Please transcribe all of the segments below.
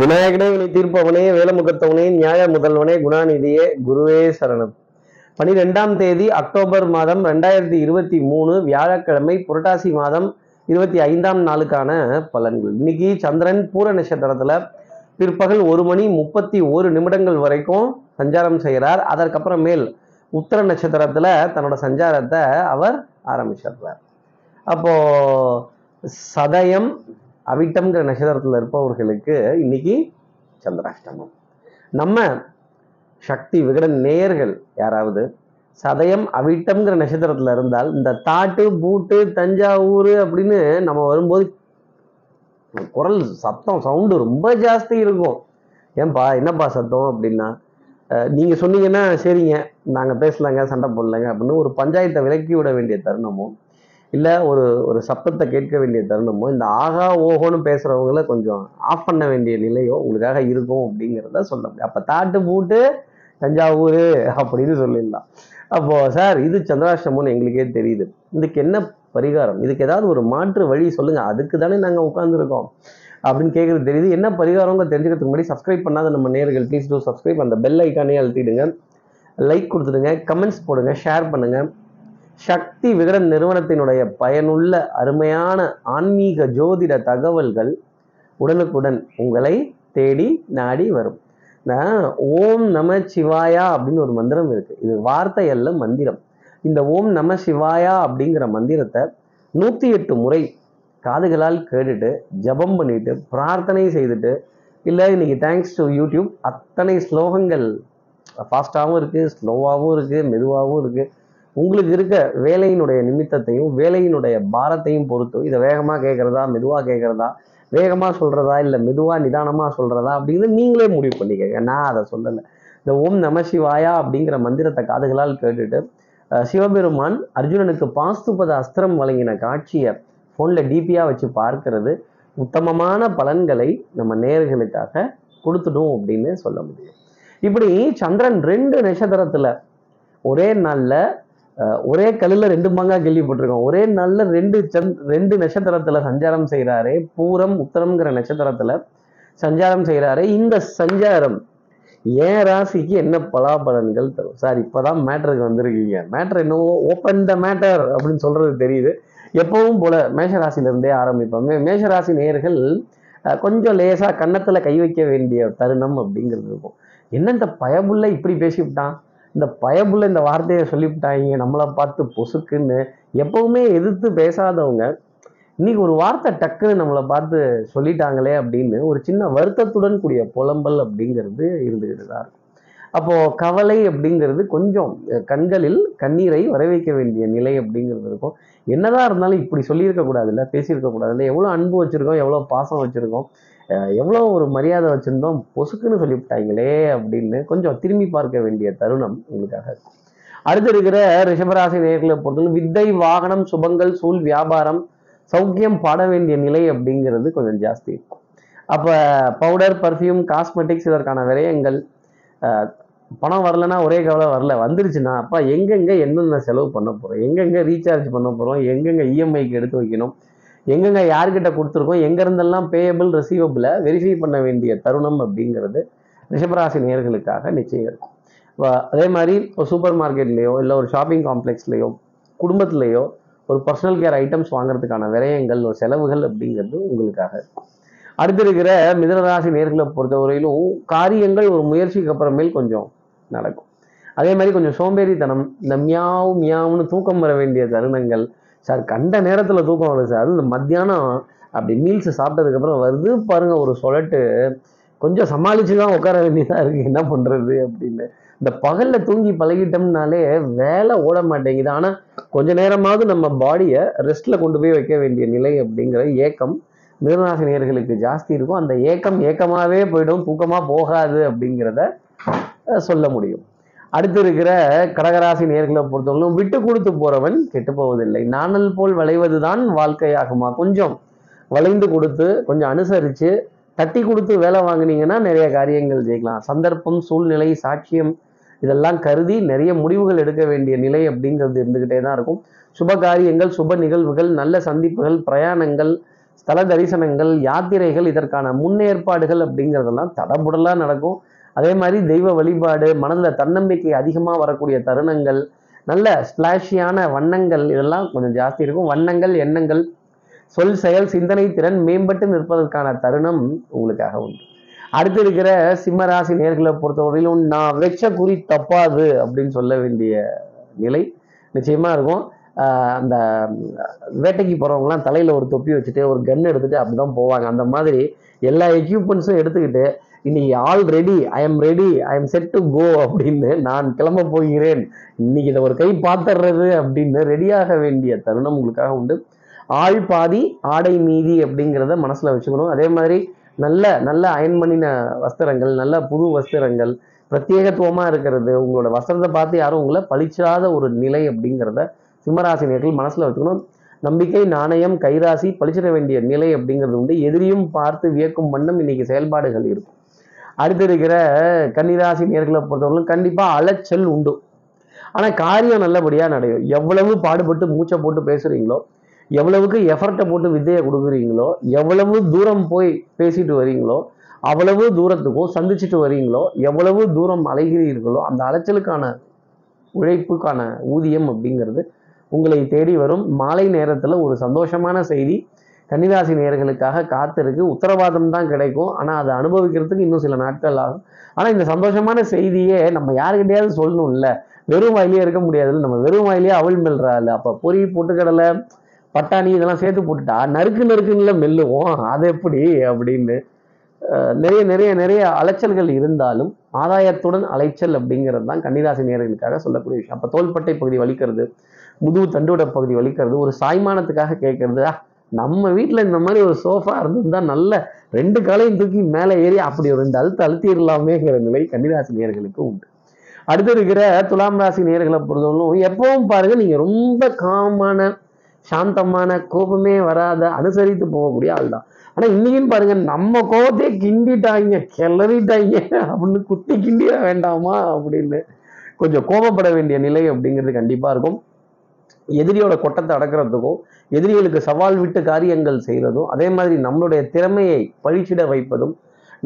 விநாயகனே வினை தீர்ப்பவனே வேலமுகத்தவனே நியாய முதல்வனே குணாநிதியே குருவே சரணம். பனிரெண்டாம் தேதி அக்டோபர் மாதம் ரெண்டாயிரத்தி இருபத்தி மூணு வியாழக்கிழமை புரட்டாசி மாதம் இருபத்தி ஐந்தாம் நாளுக்கான பலன்கள். இன்னைக்கு சந்திரன் பூர நட்சத்திரத்துல பிற்பகல் ஒரு மணி முப்பத்தி ஒரு நிமிடங்கள் வரைக்கும் சஞ்சாரம் செய்கிறார். அதற்கப்புறமேல் உத்தர நட்சத்திரத்துல தன்னோட சஞ்சாரத்தை அவர் ஆரம்பிச்சிடுறார். அப்போ சதயம் அவிட்டம்ங்கிற நட்சத்திரத்தில் இருப்பவர்களுக்கு இன்னைக்கு சந்திராஷ்டமம். நம்ம சக்தி விகடன் நேயர்கள் யாராவது சதயம் அவிட்டம்ங்கிற நட்சத்திரத்தில் இருந்தால் இந்த தாட்டு பூட்டு தஞ்சாவூர் அப்படின்னு நம்ம வரும்போது குரல் சத்தம் சவுண்டு ரொம்ப ஜாஸ்தி இருக்கும். ஏன்பா என்னப்பா சத்தம் அப்படின்னா நீங்கள் சொன்னீங்கன்னா சரிங்க நாங்கள் பேசலாங்க சண்டை போடலங்க அப்படின்னு ஒரு பஞ்சாயத்தை விலக்கி விட வேண்டிய தருணமும் இல்லை ஒரு ஒரு சத்தத்தை கேட்க வேண்டிய தருணமோ இந்த ஆகா ஓஹோன்னு பேசுகிறவங்கள கொஞ்சம் ஆஃப் பண்ண வேண்டிய நிலையோ உங்களுக்காக இருக்கும் அப்படிங்கிறத சொல்ல முடியும். அப்போ தாட்டு பூட்டு தஞ்சாவூர் அப்படின்னு சொல்லிடலாம். அப்போது சார் இது சந்திராஷ்டமம்னு எங்களுக்கே தெரியுது. இதுக்கு என்ன பரிகாரம்? இதுக்கு ஏதாவது ஒரு மாற்று வழி சொல்லுங்கள் அதுக்கு தானே நாங்கள் உட்காந்துருக்கோம் அப்படின்னு கேட்குறது தெரியுது. என்ன பரிகாரங்க தெரிஞ்சுக்கிறதுக்கு முன்னாடி சப்ஸ்கிரைப் பண்ணாத நம்ம நேர்கள் ப்ளீஸ் டூ சப்ஸ்கிரைப் அந்த பெல் ஐக்கானே அழுத்திடுங்க. லைக் கொடுத்துடுங்க. கமெண்ட்ஸ் போடுங்க. ஷேர் பண்ணுங்கள் சக்தி விகடன் நிறுவனத்தினுடைய பயனுள்ள அருமையான ஆன்மீக ஜோதிட தகவல்கள் உடனுக்குடன் உங்களை தேடி நாடி வரும். நான் ஓம் நம சிவாயா அப்படின்னு ஒரு மந்திரம் இருக்கு. இது வார்த்தை அல்ல மந்திரம். இந்த ஓம் நம சிவாயா அப்படிங்கிற மந்திரத்தை நூத்தி எட்டு முறை காதுகளால் கேட்டுட்டு ஜெபம் பண்ணிட்டு பிரார்த்தனை செய்துட்டு இல்லை இன்னைக்கு தேங்க்ஸ் டு யூடியூப் அத்தனை ஸ்லோகங்கள். ஃபாஸ்ட்டாகவும் இருக்குது ஸ்லோவாகவும் இருக்குது மெதுவாகவும் இருக்குது உங்களுக்கு இருக்க வேலையினுடைய நிமித்தத்தையும் வேலையினுடைய பாரத்தையும் பொறுத்து இதை வேகமாக கேட்குறதா மெதுவாக கேட்குறதா வேகமாக சொல்கிறதா இல்லை மெதுவாக நிதானமாக சொல்கிறதா அப்படிங்கிறது நீங்களே முடிவு பண்ணிக்கங்க. நான் அதை சொல்லலை. இந்த ஓம் நம சிவாயா அப்படிங்கிற மந்திரத்தை காதுகளால் கேட்டுட்டு சிவபெருமான் அர்ஜுனனுக்கு பாஸ்துபத அஸ்திரம் வழங்கின காட்சியை ஃபோனில் டிபியாக வச்சு பார்க்கறது. உத்தமமான பலன்களை நம்ம நேர்களுக்காக கொடுத்துடும் அப்படின்னு சொல்ல முடியும். இப்படி சந்திரன் ரெண்டு நட்சத்திரத்தில் ஒரே நாளில் ஒரே கல்லுல ரெண்டு மங்கா கேள்விப்பட்டிருக்கோம் ஒரே நல்ல ரெண்டு சந் ரெண்டு நட்சத்திரத்தில் சஞ்சாரம் செய்கிறாரே பூரம் உத்தரம்ங்கிற நட்சத்திரத்தில் சஞ்சாரம் செய்கிறாரே இந்த சஞ்சாரம் என் ராசிக்கு என்ன பலாபலன்கள் தரும்? சார் இப்போதான் மேட்டருக்கு வந்திருக்கீங்க. மேட்டர் என்னவோ ஓப்பன் த மேட்டர் அப்படின்னு சொல்றது தெரியுது. எப்பவும் போல மேஷராசிலிருந்தே ஆரம்பிப்போம். மேஷராசி நேயர்கள் கொஞ்சம் லேசாக கன்னத்தில் கை வைக்க வேண்டிய தருணம் அப்படிங்கிறது இருக்கும். என்னென்ன பயமுள்ள இப்படி பேசிவிட்டான்? இந்த பயபுள்ள இந்த வார்த்தையை சொல்லிவிட்டாங்க நம்மளை பார்த்து பொசுக்குன்னு எப்பவுமே எதிர்த்து பேசாதவங்க. இன்னைக்கு ஒரு வார்த்தை டக்குன்னு நம்மளை பார்த்து சொல்லிட்டாங்களே அப்படின்னு ஒரு சின்ன வருத்தத்துடன் கூடிய புலம்பல் அப்படிங்கிறது இருந்துகிட்டு தான் இருக்கும் அப்போ கவலை அப்படிங்கிறது கொஞ்சம் கண்களில் கண்ணீரை வர வைக்க வேண்டிய நிலை அப்படிங்கிறது இருக்கும். என்னதான் இருந்தாலும் இப்படி சொல்லியிருக்க கூடாதுல்ல பேசியிருக்க கூடாதுல்ல. எவ்வளோ அன்பு வச்சிருக்கோம் எவ்வளோ பாசம் வச்சுருக்கோம் எவ்வளோ ஒரு மரியாதை வச்சுருந்தோம் பொசுக்குன்னு சொல்லிவிட்டாங்களே அப்படின்னு கொஞ்சம் திரும்பி பார்க்க வேண்டிய தருணம் உங்களுக்காக இருக்கும் அடுத்து இருக்கிற ரிஷபராசி நேர்களை பொறுத்தவரை வித்தை வாகனம் சுபங்கள் சூழ் வியாபாரம் சௌக்கியம் பாட வேண்டிய நிலை அப்படிங்கிறது கொஞ்சம் ஜாஸ்தி இருக்கும். அப்போ பவுடர் பர்ஃப்யூம் காஸ்மெட்டிக்ஸ் இதற்கான விரயங்கள் பணம் வரலன்னா ஒரே கவலை வரல. வந்துருச்சுன்னா அப்பா எங்கெங்கே என்னென்ன செலவு பண்ண போகிறோம் எங்கெங்கே ரீசார்ஜ் பண்ண போகிறோம் எங்கெங்கே இஎம்ஐக்கு எடுத்து வைக்கணும்? எங்கெங்கே யார்கிட்ட கொடுத்துருக்கோம்? எங்கேருந்தெல்லாம் பேயபிள் ரிசீவபிளை வெரிஃபை பண்ண வேண்டிய தருணம் அப்படிங்கிறது ரிஷபராசி நேர்களுக்காக நிச்சயம் இருக்கும். அதே மாதிரி ஒரு சூப்பர் மார்க்கெட்லேயோ இல்லை ஒரு ஷாப்பிங் காம்ப்ளெக்ஸ்லேயோ குடும்பத்துலேயோ ஒரு பர்சனல் கேர் ஐட்டம்ஸ் வாங்குறதுக்கான விரயங்கள் ஒரு செலவுகள் அப்படிங்கிறது உங்களுக்காக இருக்கும். அடுத்து இருக்கிற மிதனராசி நேர்களை பொறுத்தவரையிலும் காரியங்கள் ஒரு முயற்சிக்கு அப்புறமேல் கொஞ்சம் நடக்கும். அதே மாதிரி கொஞ்சம் சோம்பேறித்தனம் இந்த மியாவும் மியாவும்னு தூக்கம் வர வேண்டிய தருணங்கள் சார் கண்ட நேரத்தில் தூக்கம் வருது சார். அது இந்த மத்தியானம் அப்படி மீல்ஸ் சாப்பிட்டதுக்கப்புறம் வருது பாருங்க ஒரு சொலட்டு. கொஞ்சம் சமாளித்து தான் உட்கார வேண்டியதாக இருக்குது என்ன பண்ணுறது அப்படின்னு. இந்த பகலில் தூங்கி பழகிட்டோம்னாலே வேலை ஓட மாட்டேங்குது. ஆனால் கொஞ்ச நேரமாவது நம்ம பாடியை ரெஸ்ட்டில் கொண்டு போய் வைக்க வேண்டிய நிலை அப்படிங்கிற ஏக்கம் மிருகராசி நேயர்களுக்கு ஜாஸ்தி இருக்கும். அந்த ஏக்கம் ஏக்கமாகவே போயிடும். தூக்கமாக போகாது அப்படிங்கிறத சொல்ல முடியும். அடுத்து இருக்கிற கடகராசி நேர்களை பொறுத்தவரைக்கும் விட்டு கொடுத்து போறவன் கெட்டு போவதில்லை நாணல் போல் விளைவதுதான் வாழ்க்கையாகுமா? கொஞ்சம் வளைந்து கொடுத்து கொஞ்சம் அனுசரித்து தட்டி கொடுத்து வேலை வாங்குனீங்கன்னா நிறைய காரியங்கள் ஜெயிக்கலாம் சந்தர்ப்பம் சூழ்நிலை சாட்சியம் இதெல்லாம் கருதி நிறைய முடிவுகள் எடுக்க வேண்டிய நிலை அப்படிங்கிறது இருந்துக்கிட்டே தான் இருக்கும். சுப காரியங்கள் சுப நிகழ்வுகள் நல்ல சந்திப்புகள் பிரயாணங்கள் ஸ்தல தரிசனங்கள் யாத்திரைகள் இதற்கான முன்னேற்பாடுகள் அப்படிங்கிறதெல்லாம் தடபுடலாக நடக்கும். அதே மாதிரி தெய்வ வழிபாடு மனதில் தன்னம்பிக்கை அதிகமாக வரக்கூடிய தருணங்கள் நல்ல ஸ்பிளாஷியான வண்ணங்கள் இதெல்லாம் கொஞ்சம் ஜாஸ்தி இருக்கும். வண்ணங்கள் எண்ணங்கள் சொல் செயல் சிந்தனை திறன் மேம்பட்டு நிற்பதற்கான தருணம் உங்களுக்காக உண்டு. அடுத்து இருக்கிற சிம்மராசி நேர்களை பொறுத்தவரையிலும் நான் வெச்ச குறி தப்பாது அப்படின்னு சொல்ல வேண்டிய நிலை நிச்சயமாக இருக்கும். அந்த வேட்டைக்கு போகிறவங்களாம் தலையில் ஒரு தொப்பி வச்சுட்டு ஒரு கன் எடுத்துகிட்டு அப்படி தான் போவாங்க. அந்த மாதிரி எல்லா எக்யூப்மெண்ட்ஸும் எடுத்துக்கிட்டு இன்னைக்கு all ready I am ready I am set to go அப்படின்னு நான் கிளம்ப போகிறேன். இன்னைக்கு இதை ஒரு கை பார்த்துடுறது அப்படின்னு ரெடியாக வேண்டிய தருணம் உங்களுக்காக உண்டு. ஆள் பாதி ஆடை மீதி அப்படிங்கிறத மனசில் வச்சுக்கணும். அதே மாதிரி நல்ல நல்ல அயன் பண்ணின வஸ்திரங்கள் நல்ல புது வஸ்திரங்கள் பிரத்யேகத்துவமாக இருக்கிறது உங்களோட வஸ்திரத்தை பார்த்து யாரும் உங்களை பழிச்சாத ஒரு நிலை அப்படிங்கிறத சிம்மராசினியர்கள் மனசில் வச்சுக்கணும். நம்பிக்கை நாணயம் கைராசி பழிச்சிட வேண்டிய நிலை அப்படிங்கிறது உண்டு. எதிரியும் பார்த்து வியக்கும் வண்ணம் இன்னைக்கு செயல்பாடுகள் இருக்கும். அடுத்து இருக்கிற கன்னிராசி நேர்களை பொறுத்தவரைக்கும் கண்டிப்பாக அலைச்சல் உண்டு. ஆனால் காரியம் நல்லபடியாக நடையும் எவ்வளவு பாடுபட்டு மூச்சை போட்டு பேசுகிறீங்களோ எவ்வளவுக்கு எஃபர்ட்டை போட்டு வித்தையை கொடுக்குறீங்களோ எவ்வளவு தூரம் போய் பேசிட்டு வரீங்களோ அவ்வளவு தூரத்துக்கும் சந்திச்சுட்டு வரீங்களோ எவ்வளவு தூரம் அலைகிறீர்களோ அந்த அலைச்சலுக்கான உழைப்புக்கான ஊதியம் அப்படிங்கிறது உங்களை தேடி வரும். மாலை நேரத்துல ஒரு சந்தோஷமான செய்தி. கன்னிராசி நேர்களுக்காக காத்திருக்கு. உத்தரவாதம் தான் கிடைக்கும். ஆனா அதை அனுபவிக்கிறதுக்கு இன்னும் சில நாட்கள் ஆகும். ஆனா இந்த சந்தோஷமான செய்தியே நம்ம யாருக்கிட்டையாவது சொல்லணும்ல? வெறும் வாயிலே இருக்க முடியாதுல்ல. நம்ம வெறும் வாயிலே அவள் மெல்றாள். அப்ப பொறி பொட்டுக்கடலை பட்டாணி இதெல்லாம் சேர்த்து போட்டுட்டா நறுக்கு நறுக்குன்னு மெல்லுவோம். அது எப்படி அப்படின்னு நிறைய நிறைய நிறைய அலைச்சல்கள் இருந்தாலும் ஆதாயத்துடன் அலைச்சல் அப்படிங்கிறது தான் கன்னிராசி நேர்களுக்காக சொல்லக்கூடிய விஷயம். அப்போ தோள்பட்டை பகுதி வலிக்கிறது. முதுகு தண்டோட பகுதி வலிக்கிறது. ஒரு சாய்மானத்துக்காக கேட்கறது நம்ம வீட்டில் இந்த மாதிரி ஒரு சோஃபா இருந்திருந்தா நல்ல ரெண்டு காலையும் தூக்கி மேலே ஏறி அப்படி ஒரு ரெண்டு அழுத்து அழுத்திடலாமேங்கிற நிலை கன்னிராசி நேர்களுக்கு உண்டு. அடுத்து இருக்கிற துலாம் ராசி நேயர்களை பொறுத்தவரைக்கும் எப்பவும் பாருங்க நீங்க ரொம்ப காமான சாந்தமான கோபமே வராத அனுசரித்து போகக்கூடிய ஆள் தான். ஆனா இன்னைக்குன்னு பாருங்க நம்ம கோபத்தையே கிண்டிட்டாங்க கிளறிட்டாங்க அப்படின்னு குத்தி கிண்டிட வேண்டாமா அப்படின்னு கொஞ்சம் கோபப்பட வேண்டிய நிலை அப்படிங்கிறது கண்டிப்பா இருக்கும். எதிரியோட கொட்டத்தை அடக்கிறதுக்கும் எதிரிகளுக்கு சவால் விட்டு காரியங்கள் செய்கிறதும் அதே மாதிரி நம்மளுடைய திறமையை பழிச்சிட வைப்பதும்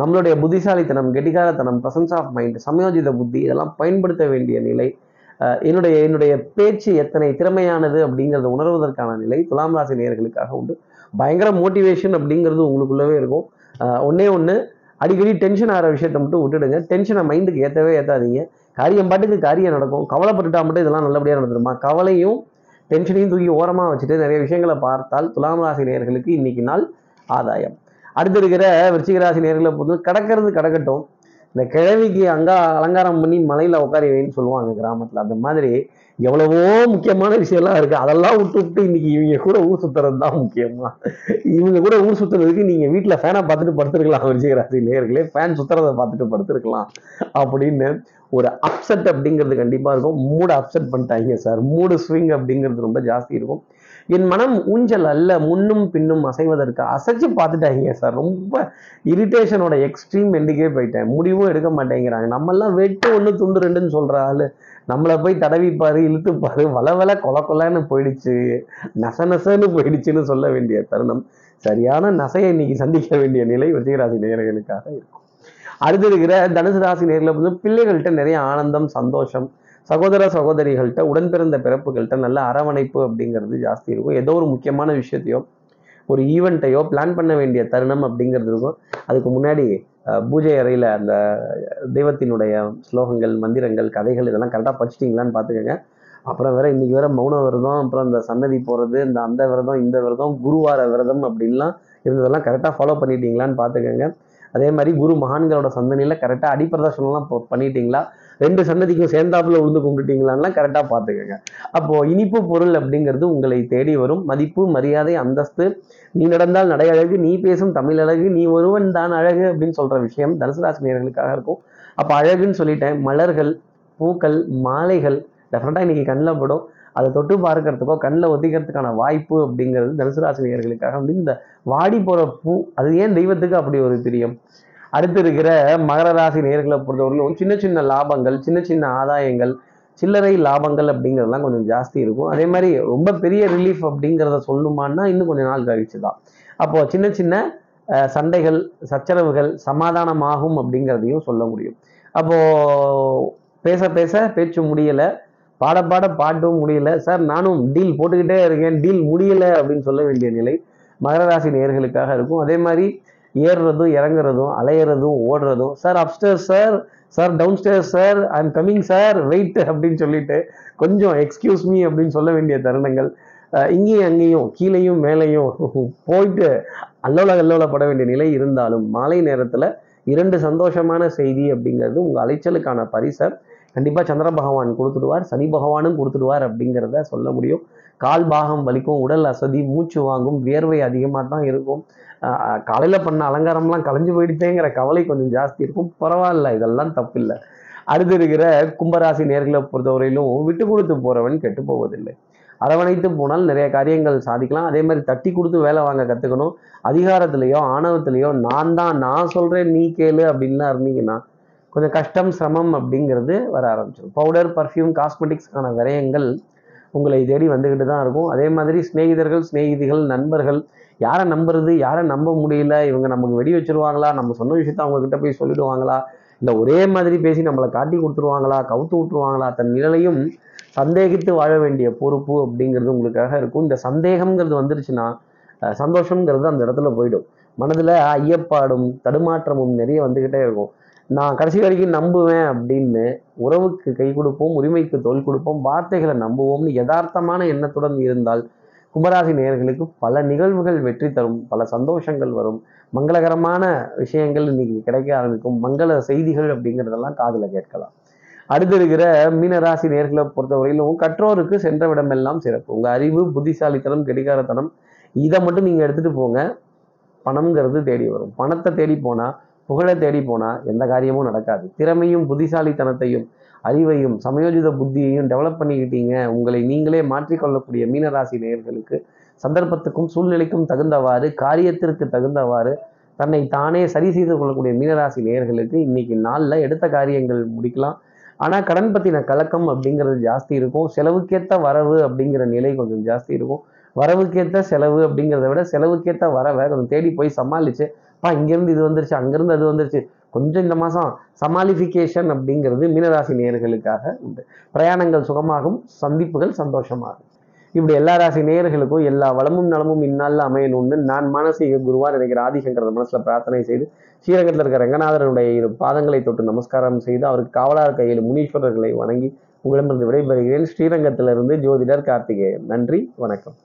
நம்மளுடைய புத்திசாலித்தனம் கெட்டிகாரத்தனம் பிரசன்ஸ் ஆஃப் மைண்ட் சமயோஜித புத்தி இதெல்லாம் பயன்படுத்த வேண்டிய நிலை என்னுடைய என்னுடைய பேச்சு எத்தனை திறமையானது அப்படிங்கிறத உணர்வதற்கான நிலை துலாம் ராசி நேர்களுக்காக உண்டு. பயங்கர மோட்டிவேஷன் அப்படிங்கிறது உங்களுக்குள்ளவே இருக்கும். ஒன்னே ஒன்று அடிக்கடி டென்ஷன் ஆகிற விஷயத்தை மட்டும் விட்டுடுங்க. டென்ஷனை மைண்டுக்கு ஏற்றவே ஏற்றாதீங்க காரியம் பாட்டுக்கு காரியம் நடக்கும். கவலைப்பட்டுட்டா மட்டும் இதெல்லாம் நல்லபடியாக நடந்துருமா? கவலையும் டென்ஷனையும் தூக்கி ஓரமாக வச்சுட்டு நிறைய விஷயங்களை பார்த்தால் துலாம் ராசி நேர்களுக்கு இன்னைக்கு நாள் ஆதாயம். அடுத்து இருக்கிற விருச்சிக ராசி நேர்களை பொறுத்து கடக்கிறது கடக்கட்டும். இந்த கிழவிக்கு அங்கா அலங்காரம் பண்ணி மலையில உட்காரி வைன்னு சொல்லுவாங்க கிராமத்துல. அந்த மாதிரி எவ்வளவோ முக்கியமான விஷயம்லாம் இருக்கு. அதெல்லாம் விட்டு விட்டு இன்னைக்கு இவங்க கூட ஊர் சுத்துறது தான் முக்கியமா. இவங்க கூட ஊர் சுத்துறதுக்கு நீங்க வீட்டுல ஃபேனை பார்த்துட்டு படுத்துருக்கலாம் விஜயராசி நேர்களே ஃபேன் சுத்துறதை பார்த்துட்டு படுத்துருக்கலாம் அப்படின்னு ஒரு அப்செட் அப்படிங்கிறது கண்டிப்பா இருக்கும். மூடு அப்செட் பண்ணிட்டாங்க சார். மூடு ஸ்விங் அப்படிங்கிறது ரொம்ப ஜாஸ்தி இருக்கும். என் மனம் ஊஞ்சல் அல்ல முன்னும் பின்னும் அசைவதற்கு அசைச்சு பார்த்துட்டாங்க சார் ரொம்ப இரிட்டேஷனோட எக்ஸ்ட்ரீம் எண்டுக்கே போயிட்டேன். முடிவும் எடுக்க மாட்டேங்கிறாங்க. நம்மெல்லாம் வெட்டு ஒன்று துண்டு ரெண்டுன்னு சொல்ற ஆளு. நம்மளை போய் தடவிப்பாரு இழுத்துப்பாரு. வள வள கொல கொலன்னு போயிடுச்சு. நச நசன்னு போயிடுச்சுன்னு சொல்ல வேண்டிய தருணம். சரியான நசையை இன்னைக்கு சந்திக்க வேண்டிய நிலை விஜயராசி நேயர்களுக்காக இருக்கும். அடுத்து இருக்கிற தனுசு ராசி நேரில் வந்து பிள்ளைகள்கிட்ட நிறைய ஆனந்தம் சந்தோஷம் சகோதர சகோதரிகள்கிட்ட உடன் பிறந்த பிறப்புகள்கிட்ட நல்ல அரவணைப்பு அப்படிங்கிறது ஜாஸ்தி இருக்கும். ஏதோ ஒரு முக்கியமான விஷயத்தையோ ஒரு ஈவெண்ட்டையோ பிளான் பண்ண வேண்டிய தருணம் அப்படிங்கிறது இருக்கும். அதுக்கு முன்னாடி பூஜை அறையில் அந்த தெய்வத்தினுடைய ஸ்லோகங்கள் மந்திரங்கள் கதைகள் இதெல்லாம் கரெக்டாக படிச்சிட்டிங்களான்னு பார்த்துக்கோங்க. அப்புறம் வேற இன்னைக்கு வேற மௌன விரதம் அப்புறம் இந்த சன்னதி போகிறது இந்த அந்த விரதம் இந்த விரதம் குருவார விரதம் அப்படின்லாம் இருந்ததெல்லாம் கரெக்டாக ஃபாலோ பண்ணிட்டீங்களான்னு பார்த்துக்கோங்க. அதே மாதிரி குரு மகான்களோட சந்தனியில் கரெக்டாக அடிப்பிரதர்ஷனம்லாம் பண்ணிட்டீங்களா? ரெண்டு சன்னதிக்கும் சேர்ந்தாப்புல உழுந்து கும்பிட்டீங்களான்லாம் கரெக்டாக பார்த்துக்கோங்க. அப்போ இனிப்பு பொருள் அப்படிங்கிறது உங்களை தேடி வரும். மதிப்பு மரியாதை அந்தஸ்து நீ நடந்தால் நடை அழகு நீ பேசும் தமிழ் அழகு நீ ஒருவன் தான் அழகு அப்படின்னு சொல்ற விஷயம் தனுசுராசி நேர்களுக்காக இருக்கும். அப்போ அழகுன்னு சொல்லிட்டேன். மலர்கள் பூக்கள் மாலைகள் டெஃபினட்டாக இன்னைக்கு கண்ணில் படும். அதை தொட்டு பார்க்கறதுக்கோ கண்ணில் ஒத்திக்கிறதுக்கான வாய்ப்பு அப்படிங்கிறது தனுசு ராசினியர்களுக்காக வந்து இந்த வாடி போகிற பூ அது ஏன் தெய்வத்துக்கு அப்படி ஒரு பிரியம்? அடுத்து இருக்கிற மகர ராசி நேர்களை பொறுத்தவரையிலும் சின்ன சின்ன லாபங்கள் சின்ன சின்ன ஆதாயங்கள் சில்லறை லாபங்கள் அப்படிங்கிறதுலாம் கொஞ்சம் ஜாஸ்தி இருக்கும். அதே மாதிரி ரொம்ப பெரிய ரிலீஃப் அப்படிங்கிறத சொல்லணுமான்னா இன்னும் கொஞ்சம் நாள் கழிச்சு தான். அப்போது சின்ன சின்ன சண்டைகள் சச்சரவுகள் சமாதானமாகும் அப்படிங்கிறதையும் சொல்ல முடியும். அப்போ பேச பேச பேச்சு முடியலை பாட பாட பாட்டும் முடியல சார் நானும் டீல் போட்டுக்கிட்டே இருக்கேன் டீல் முடியலை அப்படின்னு சொல்ல வேண்டிய நிலை மகர ராசி நேர்களுக்காக இருக்கும். அதே மாதிரி ஏறுறதும் இறங்குறதும் அலையிறதும் ஓடுறதும் sir upstairs sir sir downstairs sir I am coming sir wait அப்படின்னு சொல்லிட்டு கொஞ்சம் எக்ஸ்கியூஸ் மீ அப்படின்னு சொல்ல வேண்டிய தருணங்கள். இங்கேயும் அங்கேயும் கீழேயும் மேலேயும் போயிட்டு அல்லோல அல்லோலப்பட வேண்டிய நிலை இருந்தாலும் மாலை நேரத்தில் இரண்டு சந்தோஷமான செய்தி அப்படிங்கிறது உங்கள் அலைச்சலுக்கான பரிசை. கண்டிப்பாக சந்திர பகவான் கொடுத்துடுவார். சனி பகவானும் கொடுத்துடுவார் அப்படிங்கிறத சொல்ல முடியும். கால் பாகம் வலிக்கும் உடல் அசதி மூச்சு வாங்கும் வியர்வை அதிகமாக தான் இருக்கும். காலையில் பண்ண அலங்காரம்லாம் கலைஞ்சு போயிடுச்சேங்கிற கவலை கொஞ்சம் ஜாஸ்தி இருக்கும். பரவாயில்ல இதெல்லாம் தப்பில்லை. அடுத்து இருக்கிற கும்பராசி நேர்களை பொறுத்தவரையிலும் விட்டு கொடுத்து போகிறவன் கெட்டு போவதில்லை. அரவணைத்து போனால் நிறைய காரியங்கள் சாதிக்கலாம். அதே மாதிரி தட்டி கொடுத்து வேலை வாங்க கற்றுக்கணும் அதிகாரத்திலையோ ஆணவத்திலையோ நான் தான் நான் சொல்கிறேன் நீ கேளு அப்படின்லாம் இருந்தீங்கன்னா கொஞ்சம் கஷ்டம் சிரமம் அப்படிங்கிறது வர ஆரம்பிச்சிடும் பவுடர் பர்ஃப்யூம் காஸ்மெட்டிக்ஸ்க்கான விரயங்கள் உங்களை தேடி வந்துக்கிட்டு தான் இருக்கும். அதே மாதிரி சிநேகிதர்கள் சிநேகிதிகள் நண்பர்கள் யாரை நம்புறது யாரை நம்ப முடியல இவங்க நமக்கு வெடி வச்சிருவாங்களா நம்ம சொன்ன விஷயத்த அவங்க கிட்ட போய் சொல்லிடுவாங்களா இல்லை ஒரே மாதிரி பேசி நம்மளை காட்டி கொடுத்துருவாங்களா கவுத்து விட்டுருவாங்களா தன் நிழலையும் சந்தேகித்து வாழ வேண்டிய பொறுப்பு அப்படிங்கிறது உங்களுக்காக இருக்கும். இந்த சந்தேகம்ங்கிறது வந்துருச்சுன்னா சந்தோஷங்கிறது சந்தோஷம்ங்கிறது அந்த இடத்துல போயிடும். மனதில் ஐயப்பாடும் தடுமாற்றமும் நிறைய வந்துக்கிட்டே இருக்கும். நான் கடைசி வரைக்கும் நம்புவேன் அப்படின்னு உறவுக்கு கை கொடுப்போம் உரிமைக்கு தோல் கொடுப்போம் வார்த்தைகளை நம்புவோம்னு யதார்த்தமான எண்ணத்துடன் இருந்தால் கும்பராசி நேயர்களுக்கு பல நிகழ்வுகள் வெற்றி தரும் பல சந்தோஷங்கள் வரும். மங்களகரமான விஷயங்கள் இன்னைக்கு கிடைக்க ஆரம்பிக்கும். மங்கள செய்திகள் அப்படிங்கிறதெல்லாம் காதில் கேட்கலாம். அடுத்து இருக்கிற மீனராசி நேர்களை பொறுத்தவரையிலும் கற்றோருக்கு சென்ற விடமெல்லாம் சிறப்பு. உங்கள் அறிவு புத்திசாலித்தனம் கெடிகாரத்தனம் இதை மட்டும் நீங்கள் எடுத்துட்டு போங்க. பணம்ங்கிறது தேடி வரும். பணத்தை தேடி போனால் புகழை தேடி போனால் எந்த காரியமும் நடக்காது. திறமையும் புத்திசாலித்தனத்தையும் அறிவையும் சமயோஜித புத்தியையும் டெவலப் பண்ணிக்கிட்டீங்க. உங்களை நீங்களே மாற்றிக்கொள்ளக்கூடிய மீனராசி நேயர்களுக்கு சந்தர்ப்பத்துக்கும் சூழ்நிலைக்கும் தகுந்தவாறு காரியத்திற்கு தகுந்தவாறு தன்னை தானே சரி செய்து கொள்ளக்கூடிய மீனராசி நேயர்களுக்கு இன்னைக்கு நாளில் எடுத்த காரியங்கள் முடிக்கலாம். ஆனால் கடன் பற்றின கலக்கம் அப்படிங்கிறது ஜாஸ்தி இருக்கும். செலவுக்கேற்ற வரவு அப்படிங்கிற நிலை கொஞ்சம் ஜாஸ்தி இருக்கும். வரவுக்கேற்ற செலவு அப்படிங்கிறத விட செலவுக்கேற்ற வரவை கொஞ்சம் தேடி போய் சமாளிச்சு அப்பா இங்கேருந்து இது வந்துருச்சு அங்கேருந்து அது வந்துருச்சு. கொஞ்சம் இந்த மாதம் சமாளிஃபிகேஷன் அப்படிங்கிறது மீனராசி நேயர்களுக்காக உண்டு. பிரயாணங்கள் சுகமாகும் சந்திப்புகள் சந்தோஷமாகும். இப்படி எல்லா ராசி நேயர்களுக்கும் எல்லா வளமும் நலமும் இந்நாளில் அமையணும்னு நான் மனசீக குருவா நினைக்கிற ஆதிசங்கர மனசில் பிரார்த்தனை செய்து ஸ்ரீரங்கத்தில் இருக்கிற ரங்கநாதருடைய இரு பாதங்களை தொட்டு நமஸ்காரம் செய்து அவருக்கு காவலார் கையில் முனீஸ்வரர்களை வணங்கி உங்களிடமிருந்து விடைபெறுகிறேன். ஸ்ரீரங்கத்திலிருந்து ஜோதிடர் கார்த்திகேயன். நன்றி வணக்கம்.